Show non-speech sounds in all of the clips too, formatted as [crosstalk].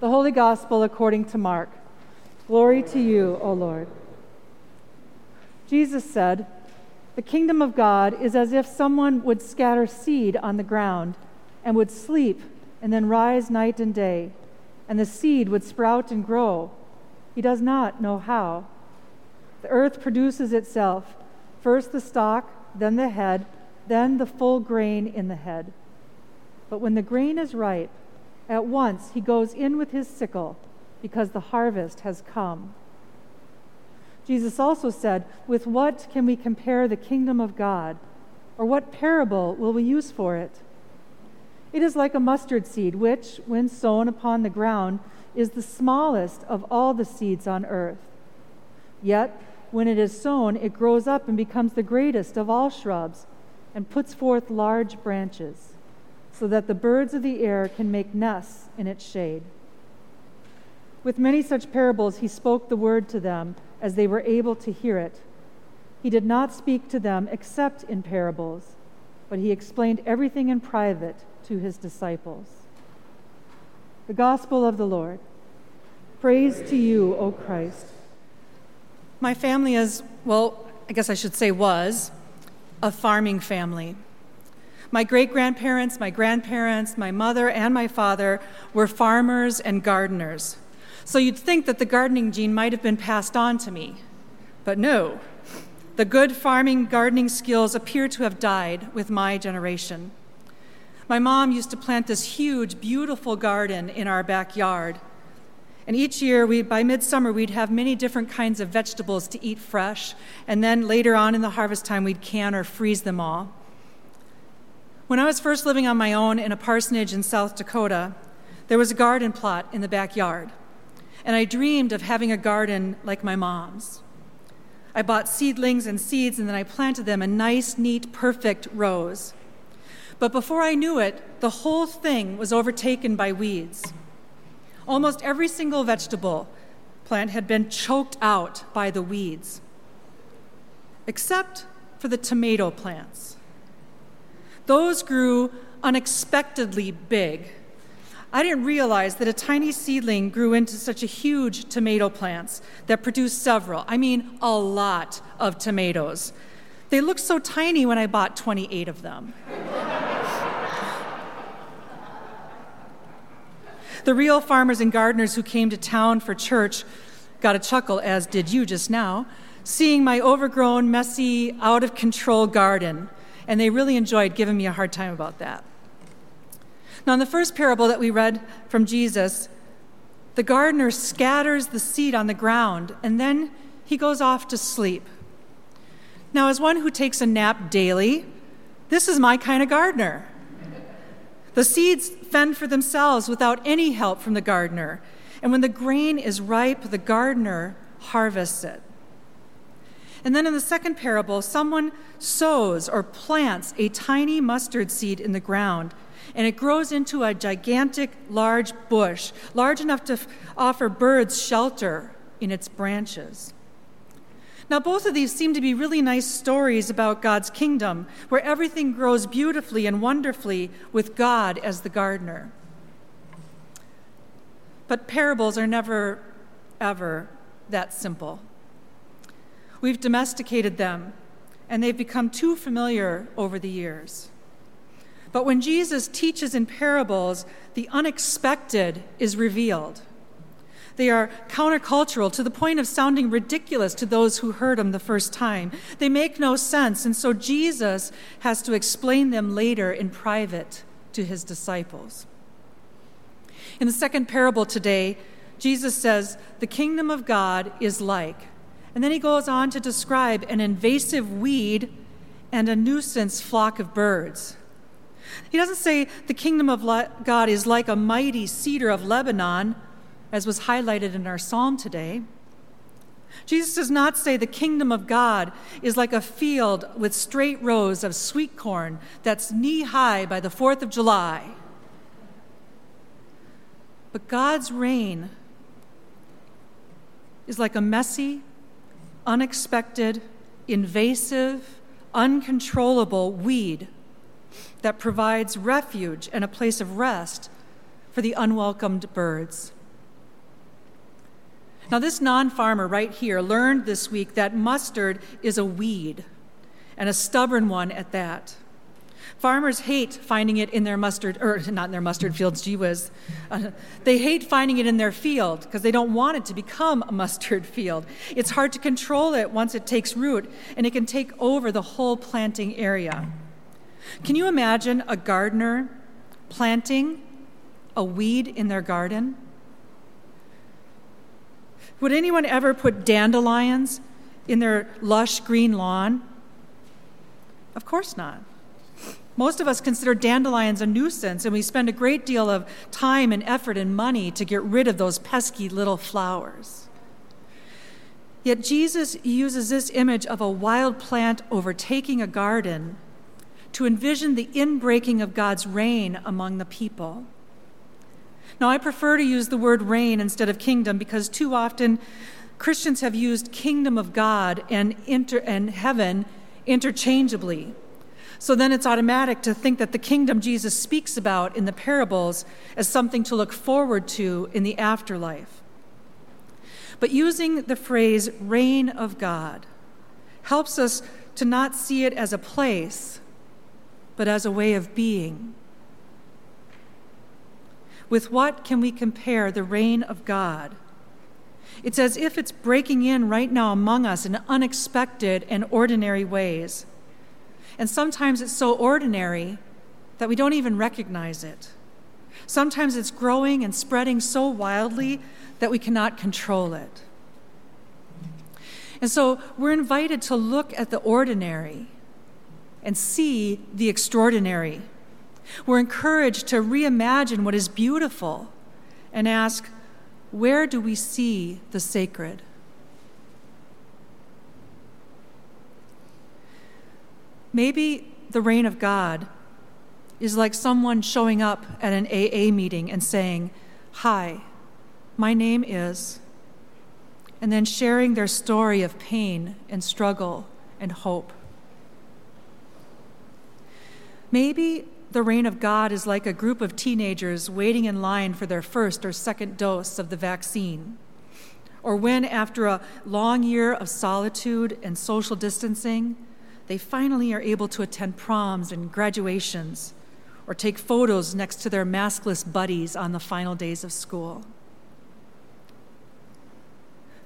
The Holy Gospel according to Mark. Glory to you, O Lord. Jesus said, The kingdom of God is as if someone would scatter seed on the ground and would sleep and then rise night and day, and the seed would sprout and grow. He does not know how. The earth produces itself first the stalk, then the head, then the full grain in the head. But when the grain is ripe, at once he goes in with his sickle, because the harvest has come. Jesus also said, With what can we compare the kingdom of God? Or what parable will we use for it? It is like a mustard seed, which, when sown upon the ground, is the smallest of all the seeds on earth. Yet, when it is sown, it grows up and becomes the greatest of all shrubs and puts forth large branches, so that the birds of the air can make nests in its shade. With many such parables, he spoke the word to them as they were able to hear it. He did not speak to them except in parables, but he explained everything in private to his disciples. The Gospel of the Lord. Praise to you, O Christ. My family is, well, I guess I should say was, a farming family. My great grandparents, my grandparents, my mother, and my father were farmers and gardeners. So you'd think that the gardening gene might have been passed on to me. But no, the good farming gardening skills appear to have died with my generation. My mom used to plant this huge, beautiful garden in our backyard. And each year, we, by midsummer, we'd have many different kinds of vegetables to eat fresh. And then later on in the harvest time, we'd can or freeze them all. When I was first living on my own in a parsonage in South Dakota, there was a garden plot in the backyard. And I dreamed of having a garden like my mom's. I bought seedlings and seeds, and then I planted them in nice, neat, perfect rows. But before I knew it, the whole thing was overtaken by weeds. Almost every single vegetable plant had been choked out by the weeds, except for the tomato plants. Those grew unexpectedly big. I didn't realize that a tiny seedling grew into such a huge tomato plants that produced several, I mean, a lot of tomatoes. They looked so tiny when I bought 28 of them. [laughs] The real farmers and gardeners who came to town for church got a chuckle, as did you just now, seeing my overgrown, messy, out of control garden, and they really enjoyed giving me a hard time about that. Now, in the first parable that we read from Jesus, the gardener scatters the seed on the ground and then he goes off to sleep. Now, as one who takes a nap daily, this is my kind of gardener. The seeds fend for themselves without any help from the gardener. And when the grain is ripe, the gardener harvests it. And then in the second parable, someone sows or plants a tiny mustard seed in the ground, and it grows into a gigantic, large bush, large enough to f- offer birds shelter in its branches. Now, both of these seem to be really nice stories about God's kingdom, where everything grows beautifully and wonderfully with God as the gardener. But parables are never, ever that simple. We've domesticated them, and they've become too familiar over the years. But when Jesus teaches in parables, the unexpected is revealed. They are countercultural to the point of sounding ridiculous to those who heard them the first time. They make no sense, and so Jesus has to explain them later in private to his disciples. In the second parable today, Jesus says, The kingdom of God is like. And then he goes on to describe an invasive weed and a nuisance flock of birds. He doesn't say the kingdom of God is like a mighty cedar of Lebanon as was highlighted in our psalm today. Jesus does not say the kingdom of God is like a field with straight rows of sweet corn that's knee high by the 4th of July. But God's reign is like a messy, unexpected, invasive, uncontrollable weed that provides refuge and a place of rest for the unwelcomed birds. Now, this non farmer right here learned this week that mustard is a weed, and a stubborn one at that. Farmers hate finding it in their mustard, or [laughs] not in their mustard fields, gee whiz. Uh, they hate finding it in their field because they don't want it to become a [laughs] mustard field. It's hard to control it once it takes root, and it can take over the whole planting area. Can you imagine a gardener planting a weed in their garden? Would anyone ever put dandelions in their lush green lawn? Of course not. Most of us consider dandelions a nuisance, and we spend a great deal of time and effort and money to get rid of those pesky little flowers. Yet Jesus uses this image of a wild plant overtaking a garden to envision the inbreaking of God's reign among the people. Now, I prefer to use the word reign instead of kingdom because too often Christians have used kingdom of God and, inter- and heaven interchangeably. So then it's automatic to think that the kingdom Jesus speaks about in the parables as something to look forward to in the afterlife. But using the phrase reign of God helps us to not see it as a place, but as a way of being. With what can we compare the reign of God? It's as if it's breaking in right now among us in unexpected and ordinary ways. And sometimes it's so ordinary that we don't even recognize it. Sometimes it's growing and spreading so wildly that we cannot control it. And so we're invited to look at the ordinary and see the extraordinary. We're encouraged to reimagine what is beautiful and ask, where do we see the sacred? Maybe the reign of God is like someone showing up at an AA meeting and saying, Hi, my name is, and then sharing their story of pain and struggle and hope. Maybe the reign of God is like a group of teenagers waiting in line for their first or second dose of the vaccine. Or when, after a long year of solitude and social distancing, they finally are able to attend proms and graduations or take photos next to their maskless buddies on the final days of school.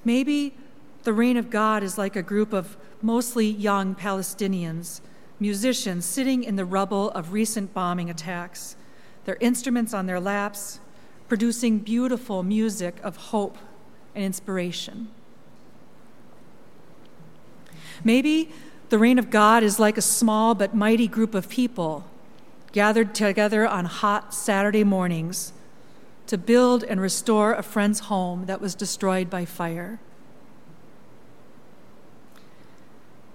Maybe the reign of God is like a group of mostly young Palestinians, musicians sitting in the rubble of recent bombing attacks, their instruments on their laps, producing beautiful music of hope and inspiration. Maybe the reign of God is like a small but mighty group of people gathered together on hot Saturday mornings to build and restore a friend's home that was destroyed by fire.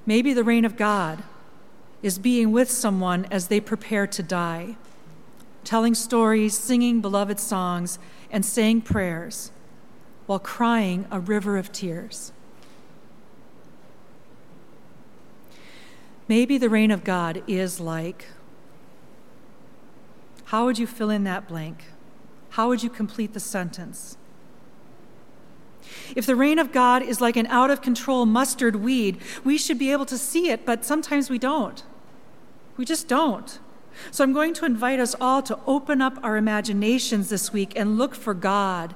Maybe the reign of God is being with someone as they prepare to die, telling stories, singing beloved songs, and saying prayers while crying a river of tears. Maybe the reign of God is like. How would you fill in that blank? How would you complete the sentence? If the reign of God is like an out of control mustard weed, we should be able to see it, but sometimes we don't. We just don't. So I'm going to invite us all to open up our imaginations this week and look for God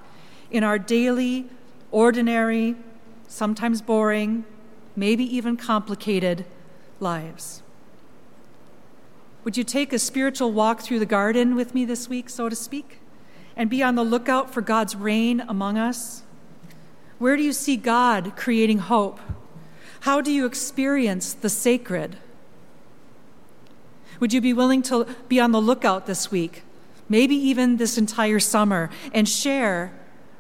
in our daily, ordinary, sometimes boring, maybe even complicated lives. Would you take a spiritual walk through the garden with me this week, so to speak, and be on the lookout for God's reign among us? Where do you see God creating hope? How do you experience the sacred? Would you be willing to be on the lookout this week, maybe even this entire summer, and share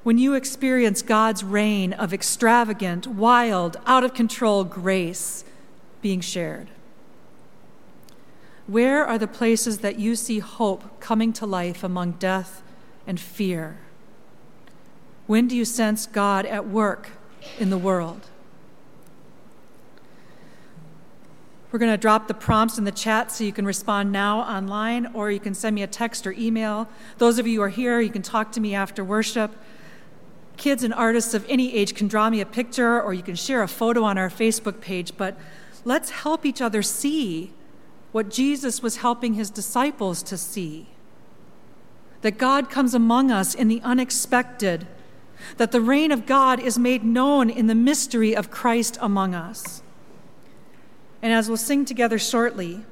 when you experience God's reign of extravagant, wild, out of control grace being shared? Where are the places that you see hope coming to life among death and fear? When do you sense God at work in the world? We're going to drop the prompts in the chat so you can respond now online, or you can send me a text or email. Those of you who are here, you can talk to me after worship. kids and artists of any age can draw me a picture or you can share a photo on our Facebook page, but let's help each other see what Jesus was helping his disciples to see that God comes among us in the unexpected, that the reign of God is made known in the mystery of Christ among us. And as we'll sing together shortly,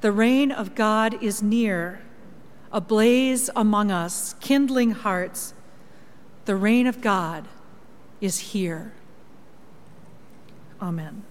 the reign of God is near, ablaze among us, kindling hearts. The reign of God is here. Amen.